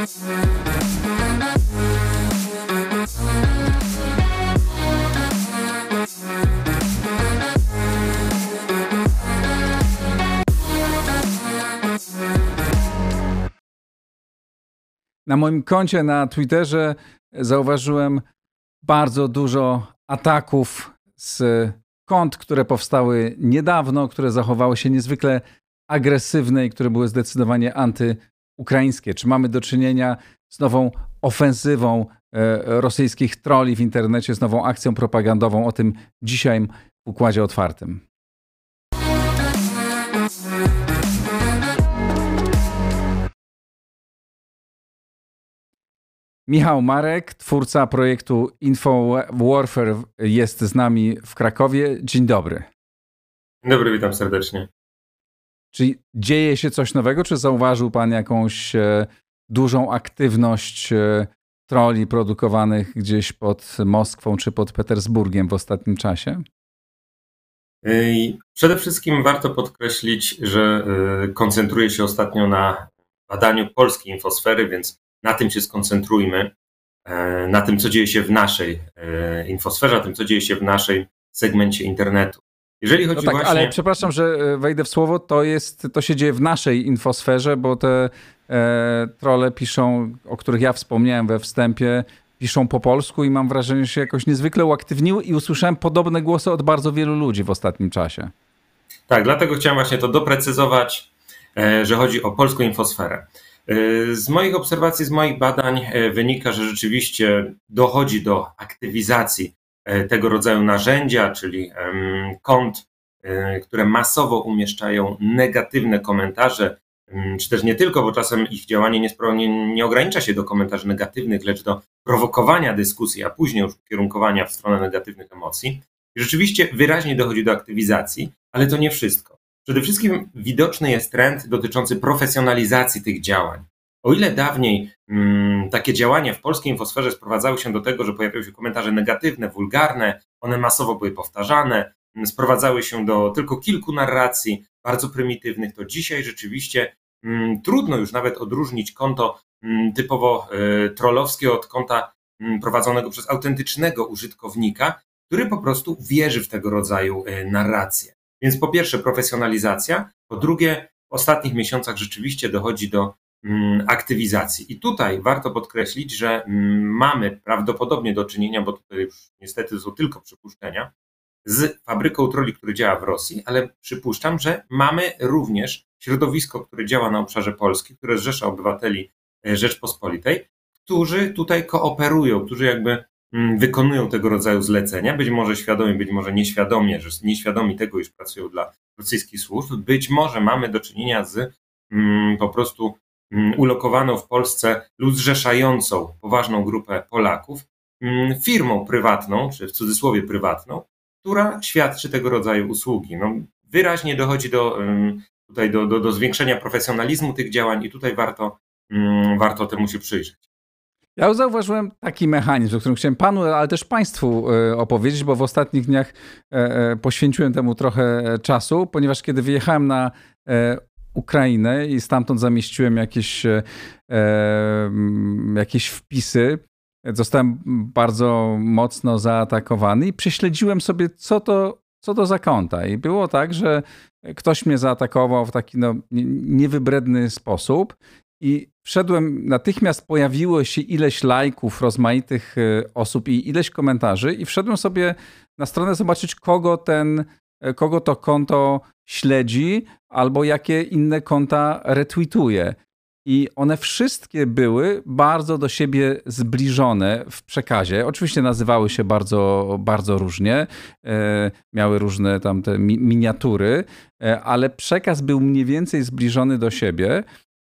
Na moim koncie na Twitterze zauważyłem bardzo dużo ataków z kont, które powstały niedawno, które zachowały się niezwykle agresywne i które były zdecydowanie antyukraińskie. Czy mamy do czynienia z nową ofensywą e, rosyjskich troli w internecie, z nową akcją propagandową? O tym dzisiaj w Układzie Otwartym. Michał Marek, twórca projektu Info Warfare, jest z nami w Krakowie. Dzień dobry. Dzień dobry, witam serdecznie. Czy dzieje się coś nowego, czy zauważył Pan jakąś e, dużą aktywność e, troli produkowanych gdzieś pod Moskwą czy pod Petersburgiem w ostatnim czasie? Przede wszystkim warto podkreślić, że e, koncentruję się ostatnio na badaniu polskiej infosfery, więc na tym się skoncentrujmy, e, na tym, co dzieje się w naszej e, infosferze, na tym, co dzieje się w naszej segmencie internetu. Jeżeli chodzi no tak, właśnie... ale przepraszam, że e, wejdę w słowo, to jest, to się dzieje w naszej infosferze, bo te e, trole piszą, o których ja wspomniałem we wstępie, piszą po polsku i mam wrażenie, że się jakoś niezwykle uaktywniły i usłyszałem podobne głosy od bardzo wielu ludzi w ostatnim czasie. Tak, dlatego chciałem właśnie to doprecyzować, e, że chodzi o polską infosferę. E, z moich obserwacji, z moich badań wynika, że rzeczywiście dochodzi do aktywizacji tego rodzaju narzędzia, czyli kont, które masowo umieszczają negatywne komentarze, czy też nie tylko, bo czasem ich działanie nie, nie, ogranicza się do komentarzy negatywnych, lecz do prowokowania dyskusji, a później już kierunkowania w stronę negatywnych emocji. Rzeczywiście wyraźnie dochodzi do aktywizacji, ale to nie wszystko. Przede wszystkim widoczny jest trend dotyczący profesjonalizacji tych działań. O ile dawniej mm, takie działania w polskiej infosferze sprowadzały się do tego, że pojawiały się komentarze negatywne, wulgarne, one masowo były powtarzane, mm, sprowadzały się do tylko kilku narracji, bardzo prymitywnych, to dzisiaj rzeczywiście mm, trudno już nawet odróżnić konto mm, typowo y, trollowskie od konta mm, prowadzonego przez autentycznego użytkownika, który po prostu wierzy w tego rodzaju y, narracje. Więc po pierwsze profesjonalizacja, po drugie w ostatnich miesiącach rzeczywiście dochodzi do aktywizacji. I tutaj warto podkreślić, że mm, mamy prawdopodobnie do czynienia, bo tutaj już niestety są tylko przypuszczenia, z fabryką troli, który działa w Rosji, ale przypuszczam, że mamy również środowisko, które działa na obszarze Polski, które zrzesza obywateli e, Rzeczpospolitej, którzy tutaj kooperują, którzy jakby Mm, wykonują tego rodzaju zlecenia, być może świadomie, być może nieświadomie, że nieświadomi tego, iż pracują dla rosyjskich służb, być może mamy do czynienia z mm, po prostu mm, ulokowaną w Polsce lub zrzeszającą poważną grupę Polaków firmą prywatną, czy w cudzysłowie prywatną, która świadczy tego rodzaju usługi. No, wyraźnie dochodzi do, tutaj do, do, do zwiększenia profesjonalizmu tych działań i tutaj warto, warto temu się przyjrzeć. Ja zauważyłem taki mechanizm, o którym chciałem panu, ale też państwu e, opowiedzieć, bo w ostatnich dniach e, e, poświęciłem temu trochę czasu, ponieważ kiedy wyjechałem na Ukrainę i stamtąd zamieściłem jakieś, jakieś wpisy, zostałem bardzo mocno zaatakowany i prześledziłem sobie, co to, co to za konta. I było tak, że ktoś mnie zaatakował w taki no, niewybredny sposób i wszedłem, natychmiast pojawiło się ileś lajków rozmaitych e, osób i ileś komentarzy i wszedłem sobie na stronę zobaczyć, kogo ten, e, kogo to konto śledzi albo jakie inne konta retweetuje. I one wszystkie były bardzo do siebie zbliżone w przekazie. Oczywiście nazywały się bardzo, bardzo różnie, e, miały różne tam te miniatury, ale przekaz był mniej więcej zbliżony do siebie.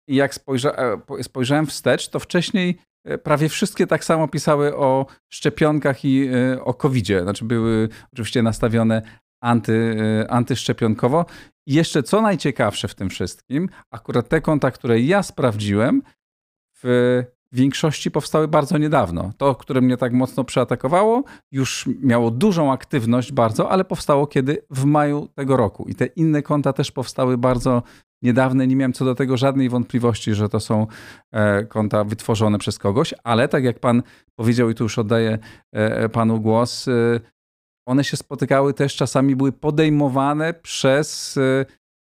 I jak spojrza, e, spojrzałem wstecz, to wcześniej e, prawie wszystkie tak samo pisały o szczepionkach i e, o COVID-zie. Znaczy były oczywiście nastawione anty, antyszczepionkowo. I jeszcze co najciekawsze w tym wszystkim, akurat te konta, które ja sprawdziłem, w większości powstały bardzo niedawno. To, które mnie tak mocno przeatakowało, już miało dużą aktywność bardzo, ale powstało kiedy? W maju tego roku. I te inne konta też powstały bardzo niedawne, nie miałem co do tego żadnej wątpliwości, że to są e, konta wytworzone przez kogoś, ale tak jak pan powiedział i tu już oddaję e, panu głos, one się spotykały też czasami, były podejmowane przez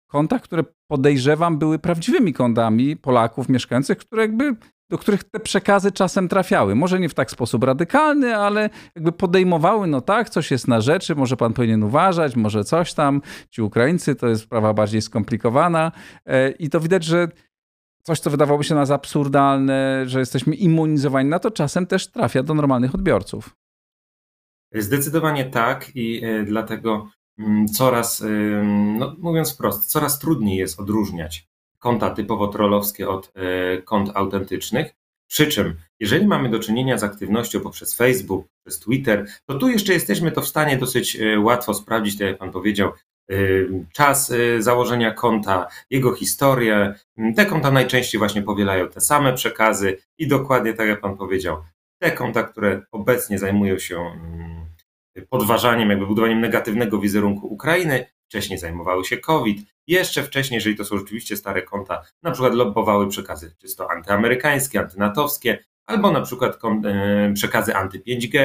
konta, które podejrzewam były prawdziwymi kontami Polaków mieszkających, które jakby do których te przekazy czasem trafiały. Może nie w tak sposób radykalny, ale jakby podejmowały, no tak, coś jest na rzeczy, może pan powinien uważać, może coś tam. Ci Ukraińcy to jest sprawa bardziej skomplikowana e, i to widać, że coś, co wydawałoby się nas absurdalne, że jesteśmy immunizowani na to, czasem też trafia do normalnych odbiorców. Zdecydowanie tak i e, dlatego mm, coraz, no mówiąc wprost, coraz trudniej jest odróżniać konta typowo trollowskie od e, kont autentycznych. Przy czym, jeżeli mamy do czynienia z aktywnością poprzez Facebook, przez Twitter, to tu jeszcze jesteśmy to w stanie dosyć e, łatwo sprawdzić, tak jak Pan powiedział, e, czas założenia konta, jego historię. Te konta najczęściej właśnie powielają te same przekazy i dokładnie tak jak Pan powiedział, te konta, które obecnie zajmują się mm, podważaniem, jakby budowaniem negatywnego wizerunku Ukrainy, wcześniej zajmowały się COVID, jeszcze wcześniej, jeżeli to są rzeczywiście stare konta, na przykład lobbowały przekazy czysto antyamerykańskie, antynatowskie, albo na przykład e, przekazy anty-5G,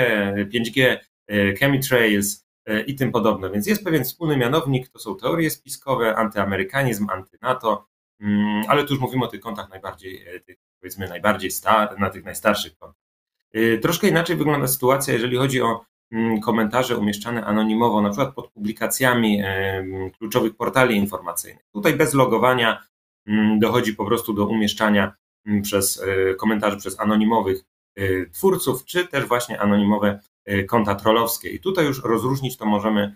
5G, e, chemitrails e, i tym podobne. Więc jest pewien wspólny mianownik, to są teorie spiskowe, antyamerykanizm, antynato, mm, ale tu już mówimy o tych kontach najbardziej, tych, powiedzmy najbardziej star, na tych najstarszych kontach. Troszkę inaczej wygląda sytuacja, jeżeli chodzi o Mm, komentarze umieszczane anonimowo, na przykład pod publikacjami kluczowych portali informacyjnych. Tutaj bez logowania mm, dochodzi po prostu do umieszczania mm, przez e, komentarzy przez anonimowych e, twórców, czy też właśnie anonimowe konta trollowskie. I tutaj już rozróżnić to możemy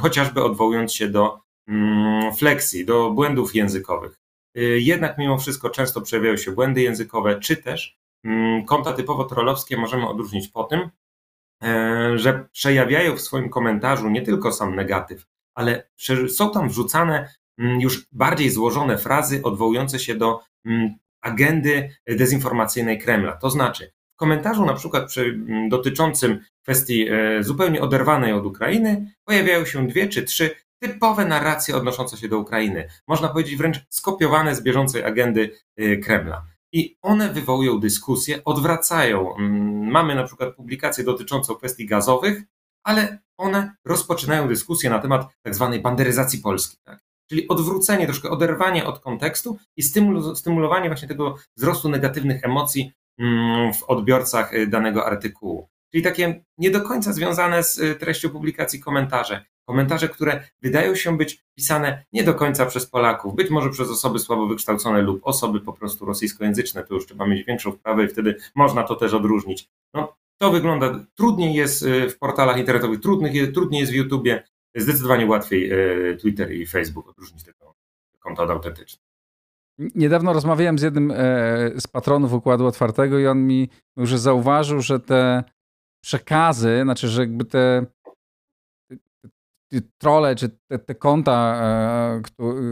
chociażby odwołując się do flexi, do błędów językowych. Jednak mimo wszystko często przejawiają się błędy językowe, czy też konta typowo trollowskie możemy odróżnić po tym, E, że przejawiają w swoim komentarzu nie tylko sam negatyw, ale są tam wrzucane mm, już bardziej złożone frazy odwołujące się do mm, agendy dezinformacyjnej Kremla. To znaczy, w komentarzu na przykład przy, mm, dotyczącym kwestii e, zupełnie oderwanej od Ukrainy pojawiają się dwie czy trzy typowe narracje odnoszące się do Ukrainy. Można powiedzieć wręcz skopiowane z bieżącej agendy e, Kremla i one wywołują dyskusję, odwracają. Mm, mamy na przykład publikację dotyczącą kwestii gazowych, ale one rozpoczynają dyskusję na temat tak zwanej banderyzacji Polski. Tak? Czyli odwrócenie, troszkę oderwanie od kontekstu i stymulowanie właśnie tego wzrostu negatywnych emocji mm, w odbiorcach y, danego artykułu. Czyli takie nie do końca związane z y, treścią publikacji komentarze. Komentarze, które wydają się być pisane nie do końca przez Polaków, być może przez osoby słabo wykształcone lub osoby po prostu rosyjskojęzyczne, to już trzeba mieć większą wprawę i wtedy można to też odróżnić. No, to wygląda, trudniej jest y, w portalach internetowych, trudniej, trudniej jest w YouTubie, zdecydowanie łatwiej y, Twitter i Facebook odróżnić tego konta od autentycznych. Niedawno rozmawiałem z jednym e, z patronów Układu Otwartego i on mi już zauważył, że te przekazy, znaczy, że jakby te trole, czy te, te konta, e,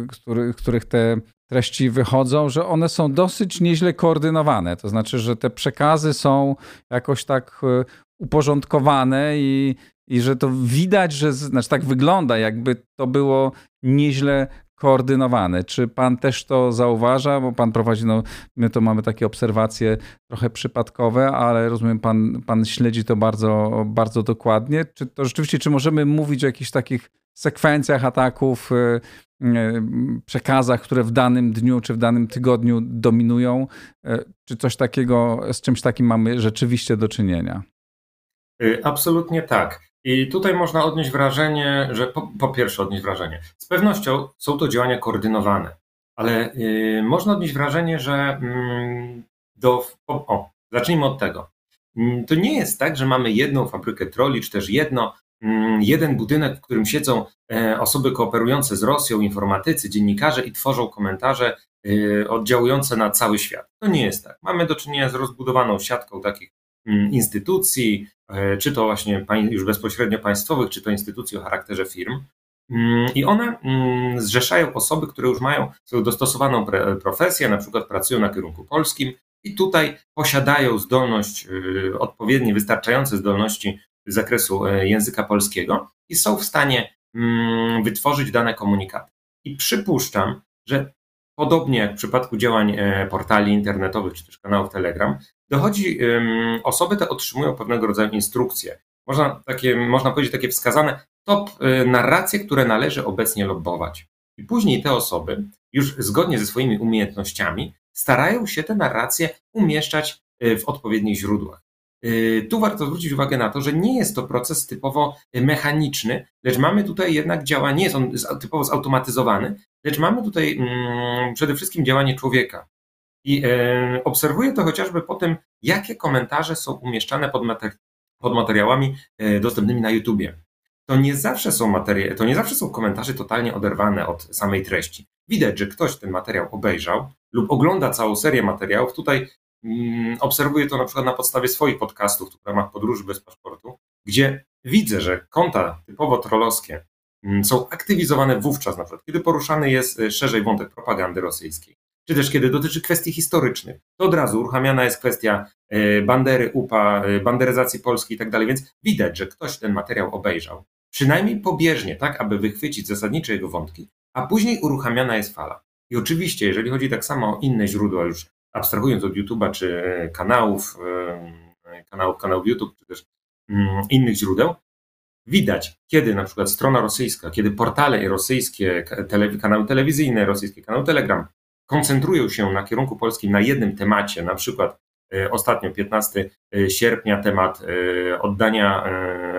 który, których te treści wychodzą, że one są dosyć nieźle koordynowane. To znaczy, że te przekazy są jakoś tak e, uporządkowane i, i że to widać, że znaczy tak wygląda, jakby to było nieźle koordynowane. Czy pan też to zauważa? Bo pan prowadzi, no, my to mamy takie obserwacje trochę przypadkowe, ale rozumiem, pan, pan śledzi to bardzo, bardzo dokładnie. Czy to rzeczywiście, czy możemy mówić o jakichś takich sekwencjach ataków, y, y, przekazach, które w danym dniu czy w danym tygodniu dominują? Y, czy coś takiego, z czymś takim mamy rzeczywiście do czynienia? Absolutnie tak. I tutaj można odnieść wrażenie, że po, po pierwsze odnieść wrażenie, z pewnością są to działania koordynowane, ale yy, można odnieść wrażenie, że yy, do. O, o, zacznijmy od tego. Yy, to nie jest tak, że mamy jedną fabrykę troli, czy też jedno, mm, jeden budynek, w którym siedzą e, osoby kooperujące z Rosją, informatycy, dziennikarze i tworzą komentarze y, oddziałujące na cały świat. To nie jest tak. Mamy do czynienia z rozbudowaną siatką takich instytucji, E, czy to właśnie już bezpośrednio państwowych, czy to instytucji o charakterze firm. Mm, I one mm, zrzeszają osoby, które już mają swoją dostosowaną profesję, na przykład pracują na kierunku polskim i tutaj posiadają zdolność, y, odpowiednie, wystarczające zdolności z zakresu e, języka polskiego i są w stanie mm, wytworzyć dane komunikaty. I przypuszczam, że podobnie jak w przypadku działań portali internetowych czy też kanałów Telegram, dochodzi, osoby te otrzymują pewnego rodzaju instrukcje. Można, takie, można powiedzieć takie wskazane top narracje, które należy obecnie lobbować. I później te osoby, już zgodnie ze swoimi umiejętnościami, starają się te narracje umieszczać w odpowiednich źródłach. Y, tu warto zwrócić uwagę na to, że nie jest to proces typowo mechaniczny, lecz mamy tutaj jednak działanie, nie jest on typowo zautomatyzowany, lecz mamy tutaj mm, przede wszystkim działanie człowieka. I e, obserwuję to chociażby po tym, jakie komentarze są umieszczane pod, materi pod materiałami e, dostępnymi na YouTubie. To nie zawsze są materie, to nie zawsze są komentarze totalnie oderwane od samej treści. Widać, że ktoś ten materiał obejrzał lub ogląda całą serię materiałów. Tutaj Mm, obserwuję to na przykład na podstawie swoich podcastów w ramach podróży bez paszportu, gdzie widzę, że konta typowo trollowskie mm, są aktywizowane wówczas, na przykład, kiedy poruszany jest e, szerzej wątek propagandy rosyjskiej, czy też kiedy dotyczy kwestii historycznych, to od razu uruchamiana jest kwestia e, bandery, UPA, e, banderyzacji Polski i tak dalej, więc widać, że ktoś ten materiał obejrzał, przynajmniej pobieżnie, tak, aby wychwycić zasadnicze jego wątki, a później uruchamiana jest fala. I oczywiście, jeżeli chodzi tak samo o inne źródła już abstrahując od YouTube'a czy kanałów, kanałów, kanałów YouTube, czy też mm, innych źródeł, widać, kiedy na przykład strona rosyjska, kiedy portale rosyjskie, kanały telewizyjne, rosyjskie kanały Telegram koncentrują się na kierunku polskim na jednym temacie, na przykład e, ostatnio 15 e, sierpnia temat e, oddania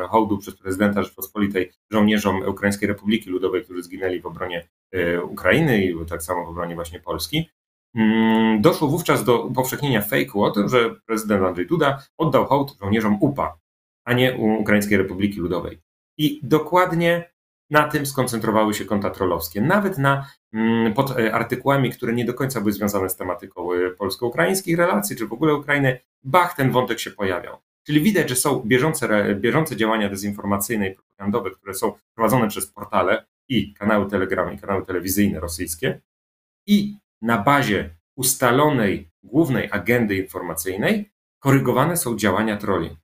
hołdu przez prezydenta Rzeczpospolitej żołnierzom Ukraińskiej Republiki Ludowej, którzy zginęli w obronie Ukrainy i tak samo w obronie właśnie Polski, Mm, doszło wówczas do upowszechnienia fejku o tym, że prezydent Andrzej Duda oddał hołd żołnierzom UPA, a nie Ukraińskiej Republiki Ludowej. I dokładnie na tym skoncentrowały się konta trollowskie. Nawet na, pod e, artykułami, które nie do końca były związane z tematyką e, polsko-ukraińskich relacji, czy w ogóle Ukrainy, bach, ten wątek się pojawiał. Czyli widać, że są bieżące, bieżące działania dezinformacyjne i propagandowe, które są prowadzone przez portale i kanały Telegram i kanały telewizyjne rosyjskie i na bazie ustalonej głównej agendy informacyjnej korygowane są działania troli.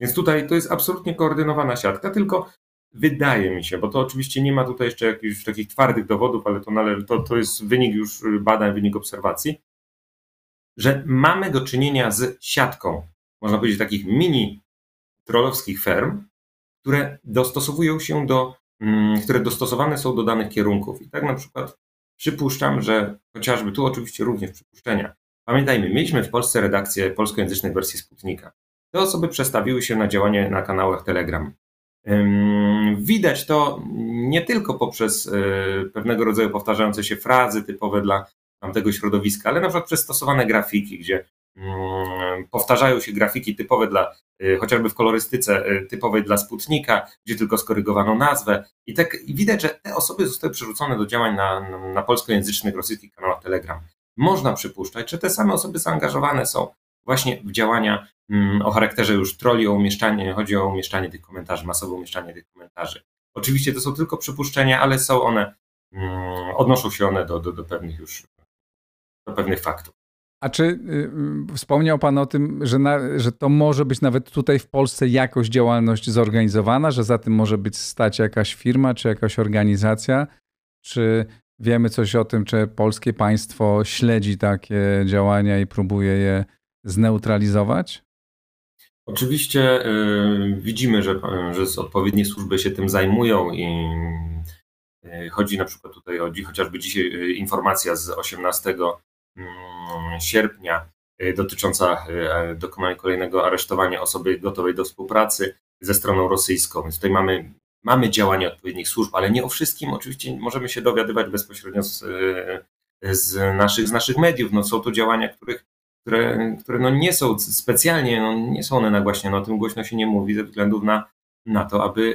Więc tutaj to jest absolutnie koordynowana siatka, tylko wydaje mi się, bo to oczywiście nie ma tutaj jeszcze jakichś takich twardych dowodów, ale to, należy, to, to jest wynik już badań, wynik obserwacji, że mamy do czynienia z siatką, można powiedzieć, takich mini trollowskich ferm, które dostosowują się do, mm, które dostosowane są do danych kierunków. I tak na przykład Przypuszczam, że chociażby tu oczywiście również przypuszczenia. Pamiętajmy, mieliśmy w Polsce redakcję polskojęzycznej wersji Sputnika. Te osoby przestawiły się na działanie na kanałach Telegram. Widać to nie tylko poprzez e, pewnego rodzaju powtarzające się frazy typowe dla tamtego środowiska, ale na przykład przez stosowane grafiki, gdzie Mm, powtarzają się grafiki typowe dla, y, chociażby w kolorystyce y, typowej dla Sputnika, gdzie tylko skorygowano nazwę. I tak i widać, że te osoby zostały przerzucone do działań na, na polskojęzycznych rosyjskich kanałach Telegram. Można przypuszczać, że te same osoby zaangażowane są właśnie w działania o charakterze już troli, o umieszczanie, chodzi o umieszczanie tych komentarzy, masowe umieszczanie tych komentarzy. Oczywiście to są tylko przypuszczenia, ale są one, mm, odnoszą się one do, do, do pewnych już, do pewnych faktów. A czy y, wspomniał Pan o tym, że, na, że to może być nawet tutaj w Polsce jakoś działalność zorganizowana, że za tym może być stać jakaś firma czy jakaś organizacja? Czy wiemy coś o tym, czy polskie państwo śledzi takie działania i próbuje je zneutralizować? Oczywiście y, widzimy, że, że odpowiednie służby się tym zajmują i y, chodzi na przykład tutaj o chociażby dzisiaj y, informacja z 18 Mm, sierpnia y, dotycząca y, dokonania kolejnego aresztowania osoby gotowej do współpracy ze stroną rosyjską. Więc tutaj mamy, mamy działania odpowiednich służb, ale nie o wszystkim oczywiście możemy się dowiadywać bezpośrednio z, y, z, naszych, z naszych mediów. No, są to działania, których, które, które no nie są specjalnie, no nie są one nagłaśniane, o tym głośno się nie mówi ze względu na, na to, aby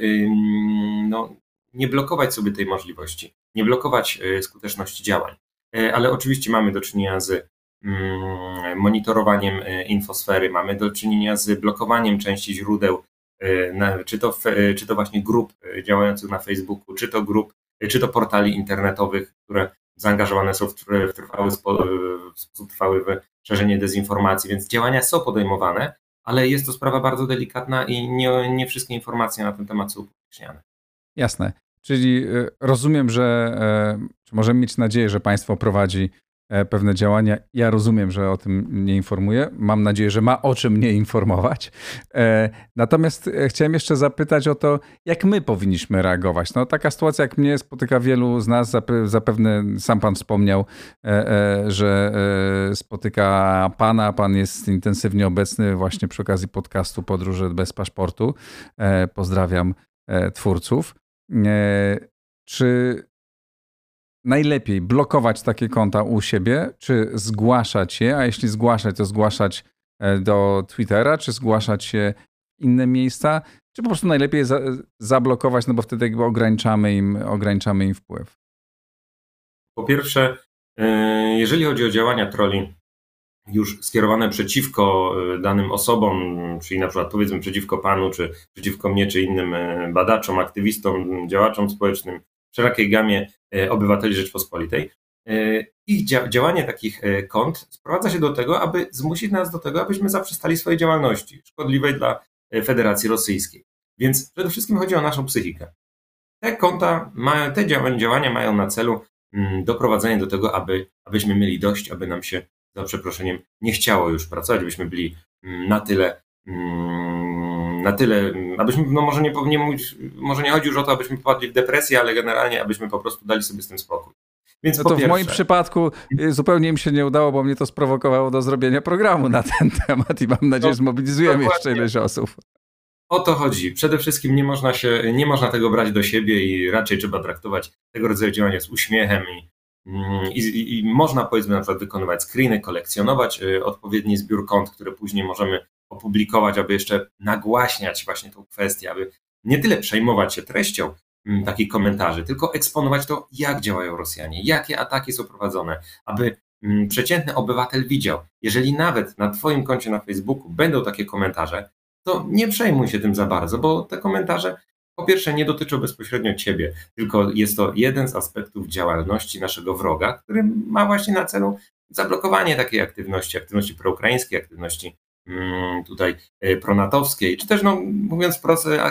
no, nie blokować sobie tej możliwości, nie blokować skuteczności działań. E, ale oczywiście mamy do czynienia z mm, monitorowaniem e, infosfery, mamy do czynienia z blokowaniem części źródeł, e, czy to, czy to właśnie grup działających na Facebooku, czy to grup, czy to portali internetowych, które zaangażowane są w, trwały spo, w sposób trwały w szerzenie dezinformacji, więc działania są podejmowane, ale jest to sprawa bardzo delikatna i nie, nie wszystkie informacje na ten temat są upubliczniane. Jasne. Czyli rozumiem, że czy możemy mieć nadzieję, że państwo prowadzi E, pewne działania. Ja rozumiem, że o tym nie informuje. Mam nadzieję, że ma o czym nie informować. E, natomiast e, chciałem jeszcze zapytać o to, jak my powinniśmy reagować. No, taka sytuacja, jak mnie spotyka wielu z nas, zapewne sam pan wspomniał, że spotyka pana. Pan jest intensywnie obecny właśnie przy okazji podcastu Podróże bez paszportu. Pozdrawiam twórców. Czy najlepiej blokować takie konta u siebie, czy zgłaszać je, a jeśli zgłaszać, to zgłaszać e, do Twittera, czy zgłaszać się w inne miejsca, czy po prostu najlepiej za, zablokować, no bo wtedy jakby ograniczamy im, ograniczamy im wpływ? Po pierwsze, e, jeżeli chodzi o działania troli już skierowane przeciwko e, danym osobom, czyli na przykład powiedzmy przeciwko panu, czy przeciwko mnie, czy innym badaczom, aktywistom, działaczom społecznym, szerokiej gamie e, obywateli Rzeczpospolitej. E, ich działanie takich e, kont sprowadza się do tego, aby zmusić nas do tego, abyśmy zaprzestali swojej działalności szkodliwej dla Federacji Rosyjskiej. Więc przede wszystkim chodzi o naszą psychikę. Te konta, mają, te działania mają na celu mm, doprowadzenie do tego, aby, abyśmy mieli dość, aby nam się, za przeproszeniem, nie chciało już pracować, abyśmy byli mm, na tyle mm, na tyle, abyśmy, no może nie, nie może nie chodzi już o to, abyśmy popadli w depresję, ale generalnie, abyśmy po prostu dali sobie z tym spokój. Więc no to pierwsze... w moim przypadku y, zupełnie mi się nie udało, bo mnie to sprowokowało do zrobienia programu na ten temat i mam nadzieję, że no, zmobilizujemy jeszcze ileś osób. O to chodzi. Przede wszystkim nie można się, nie można tego brać do siebie i raczej trzeba traktować tego rodzaju działania z uśmiechem i, mm, i, i można powiedzmy na przykład wykonywać screeny, kolekcjonować y, odpowiedni zbiór kont, które później możemy opublikować, aby jeszcze nagłaśniać właśnie tą kwestię, aby nie tyle przejmować się treścią mm, takich komentarzy, tylko eksponować to, jak działają Rosjanie, jakie ataki są prowadzone, aby mm, przeciętny obywatel widział. Jeżeli nawet na Twoim koncie na Facebooku będą takie komentarze, to nie przejmuj się tym za bardzo, bo te komentarze po pierwsze nie dotyczą bezpośrednio Ciebie, tylko jest to jeden z aspektów działalności naszego wroga, który ma właśnie na celu zablokowanie takiej aktywności, aktywności proukraińskiej, aktywności tutaj e, pronatowskiej, czy też, no, mówiąc wprost, e,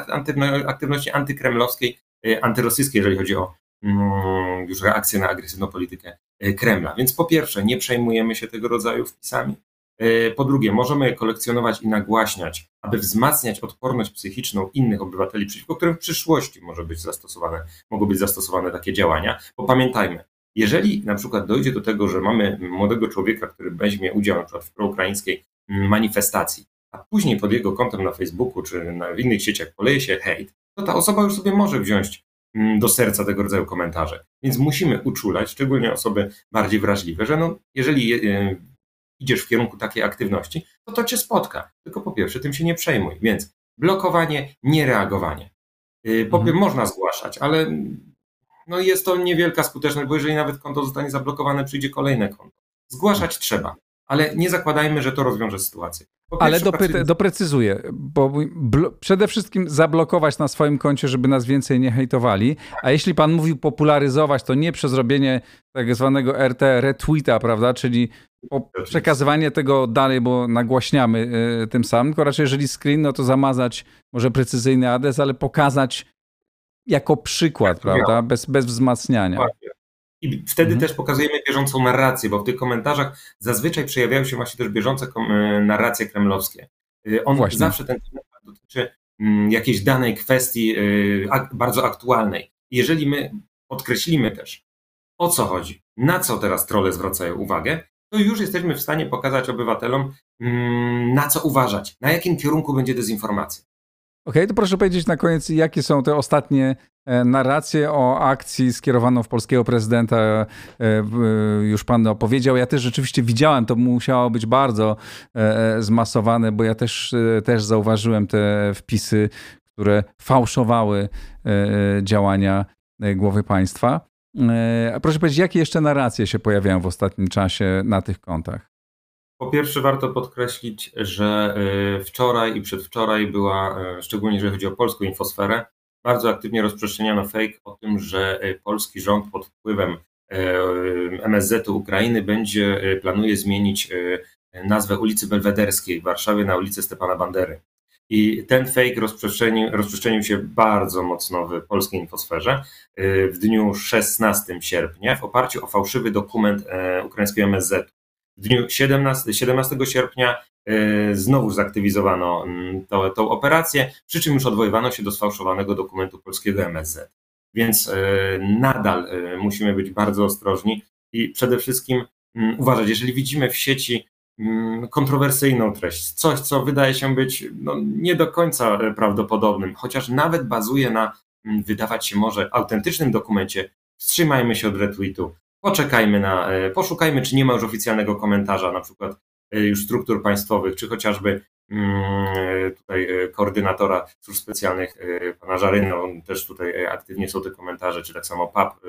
aktywności antykremlowskiej, e, antyrosyjskiej, jeżeli chodzi o mm, już reakcję na agresywną politykę Kremla. Więc po pierwsze, nie przejmujemy się tego rodzaju wpisami. Po drugie, możemy kolekcjonować i nagłaśniać, aby wzmacniać odporność psychiczną innych obywateli, przeciwko którym w przyszłości może być zastosowane, mogą być zastosowane takie działania. Bo pamiętajmy, jeżeli na przykład dojdzie do tego, że mamy młodego człowieka, który weźmie udział na przykład w proukraińskiej manifestacji, a później pod jego kontem na Facebooku czy na innych sieciach poleje się hejt, to ta osoba już sobie może wziąć mm, do serca tego rodzaju komentarze. Więc musimy uczulać, szczególnie osoby bardziej wrażliwe, że no, jeżeli e, idziesz w kierunku takiej aktywności, to to cię spotka. Tylko po pierwsze, tym się nie przejmuj. Więc blokowanie, niereagowanie. E, po mhm. Można zgłaszać, ale no jest to niewielka skuteczność, bo jeżeli nawet konto zostanie zablokowane, przyjdzie kolejne konto. Zgłaszać trzeba ale nie zakładajmy, że to rozwiąże sytuację. ale dopy- doprecyzuję, bo przede wszystkim zablokować na swoim koncie, żeby nas więcej nie hejtowali, a jeśli pan mówił popularyzować, to nie przez robienie tak zwanego RT retweeta, prawda, czyli przekazywanie tego dalej, bo nagłaśniamy y, tym samym, tylko raczej jeżeli screen, no to zamazać może precyzyjny adres, ale pokazać jako przykład, prawda, bez, bez wzmacniania. I wtedy mhm. też pokazujemy bieżącą narrację, bo w tych komentarzach zazwyczaj przejawiają się właśnie też bieżące e, narracje kremlowskie. E, on właśnie. zawsze ten temat dotyczy mm, jakiejś danej kwestii e, bardzo aktualnej. Jeżeli my podkreślimy też, o co chodzi, na co teraz trole zwracają uwagę, to już jesteśmy w stanie pokazać obywatelom, mm, na co uważać, na jakim kierunku będzie dezinformacja. Okay, to proszę powiedzieć na koniec, jakie są te ostatnie e, narracje o akcji skierowaną w polskiego prezydenta. E, już pan opowiedział. Ja też rzeczywiście widziałem, to musiało być bardzo e, zmasowane, bo ja też, też zauważyłem te wpisy, które fałszowały działania głowy państwa. A proszę powiedzieć, jakie jeszcze narracje się pojawiają w ostatnim czasie na tych kontach? Po pierwsze, warto podkreślić, że y, wczoraj i przedwczoraj była, y, szczególnie jeżeli chodzi o polską infosferę, bardzo aktywnie rozprzestrzeniano fake o tym, że y, polski rząd pod wpływem MSZ-u Ukrainy będzie, planuje zmienić nazwę ulicy Belwederskiej w Warszawie na ulicę Stepana Bandery. I ten fake rozprzestrzenił, rozprzestrzenił się bardzo mocno w polskiej infosferze w dniu 16 sierpnia w oparciu o fałszywy dokument ukraińskiego MSZ. W dniu 17, 17 sierpnia znowu zaktywizowano to, tą operację, przy czym już odwoływano się do sfałszowanego dokumentu polskiego MSZ. Więc nadal musimy być bardzo ostrożni i przede wszystkim uważać, jeżeli widzimy w sieci kontrowersyjną treść, coś, co wydaje się być no, nie do końca e, prawdopodobnym, chociaż nawet bazuje na, wydawać się może, autentycznym dokumencie, wstrzymajmy się od retweetu, poczekajmy na, e, poszukajmy, czy nie ma już oficjalnego komentarza, na przykład e, już struktur państwowych, czy chociażby tutaj koordynatora służb specjalnych, pana Żaryna, on też tutaj aktywnie są te komentarze, czy tak samo PAP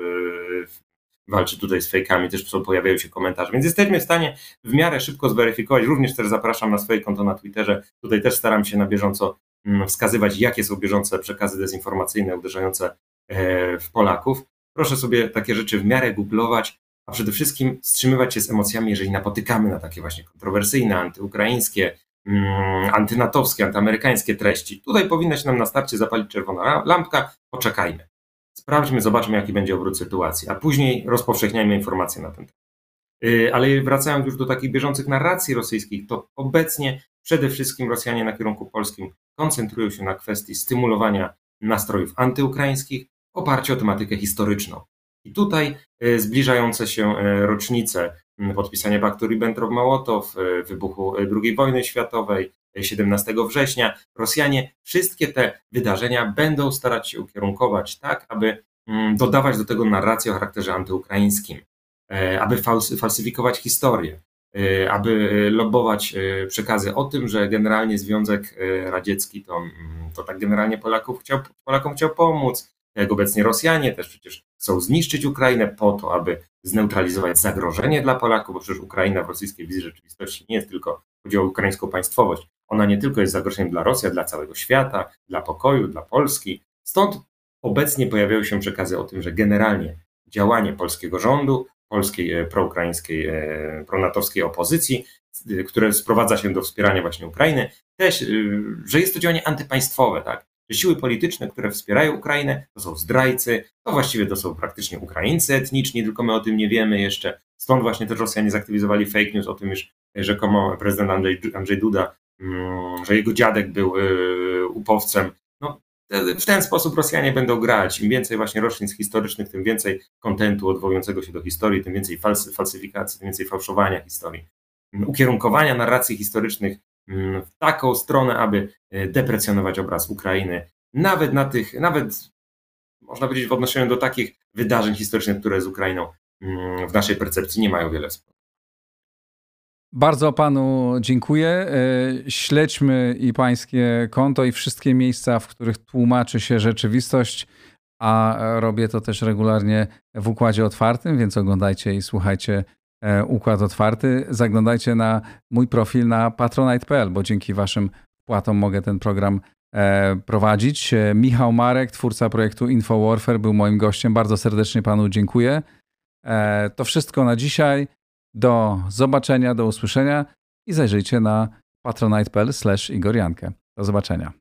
walczy tutaj z fejkami, też pojawiają się komentarze, więc jesteśmy w stanie w miarę szybko zweryfikować. Również też zapraszam na swoje konto na Twitterze. Tutaj też staram się na bieżąco mm, wskazywać, jakie są bieżące przekazy dezinformacyjne uderzające e, w Polaków. Proszę sobie takie rzeczy w miarę googlować, a przede wszystkim wstrzymywać się z emocjami, jeżeli napotykamy na takie właśnie kontrowersyjne, antyukraińskie, mm, antynatowskie, antyamerykańskie treści. Tutaj powinna się nam na starcie zapalić czerwona lampka, poczekajmy. Sprawdźmy, zobaczmy, jaki będzie obrót sytuacji, a później rozpowszechniajmy informacje na ten temat. Y, ale wracając już do takich bieżących narracji rosyjskich, to obecnie przede wszystkim Rosjanie na kierunku polskim koncentrują się na kwestii stymulowania nastrojów antyukraińskich oparciu o tematykę historyczną. I tutaj y, zbliżające się y, rocznice podpisania paktu Ribbentrop-Mołotow, wybuchu II wojny światowej, 17 września, Rosjanie wszystkie te wydarzenia będą starać się ukierunkować tak, aby mm, dodawać do tego narrację o charakterze antyukraińskim, e, aby falsyfikować historię, e, aby lobować e, przekazy o tym, że generalnie Związek Radziecki to, mm, to tak generalnie Polaków chciał, Polakom chciał pomóc, jak obecnie Rosjanie też przecież chcą zniszczyć Ukrainę po to, aby zneutralizować zagrożenie dla Polaków, bo przecież Ukraina w rosyjskiej wizji rzeczywistości nie jest tylko, chodzi o ukraińską państwowość, ona nie tylko jest zagrożeniem dla Rosji, dla całego świata, dla pokoju, dla Polski. Stąd obecnie pojawiają się przekazy o tym, że generalnie działanie polskiego rządu, polskiej e, proukraińskiej, e, pronatowskiej opozycji, e, które sprowadza się do wspierania właśnie Ukrainy, też, że jest to działanie antypaństwowe, tak? Że siły polityczne, które wspierają Ukrainę, to są zdrajcy, to właściwie to są praktycznie Ukraińcy etniczni, tylko my o tym nie wiemy jeszcze. Stąd właśnie też Rosjanie zaktywizowali fake news o tym, że rzekomo prezydent Andrzej, Andrzej Duda Mm, że jego dziadek był y, upowcem. No, w ten sposób Rosjanie będą grać. Im więcej właśnie rocznic historycznych, tym więcej kontentu odwołującego się do historii, tym więcej falsyfikacji, tym więcej fałszowania historii, ukierunkowania narracji historycznych w taką stronę, aby y, deprecjonować obraz Ukrainy, nawet na tych, nawet można powiedzieć w odnoszeniu do takich wydarzeń historycznych, które z Ukrainą w naszej percepcji nie mają wiele wspólnego. Bardzo panu dziękuję. E, śledźmy i pańskie konto i wszystkie miejsca, w których tłumaczy się rzeczywistość, a robię to też regularnie w układzie otwartym, więc oglądajcie i słuchajcie e, Układ Otwarty. Zaglądajcie na mój profil na patronite.pl, bo dzięki waszym wpłatom mogę ten program e, prowadzić. Michał Marek, twórca projektu InfoWarfare, był moim gościem. Bardzo serdecznie panu dziękuję. To wszystko na dzisiaj. Do zobaczenia, do usłyszenia i zajrzyjcie na patronite.pl Igor Jankę. Do zobaczenia.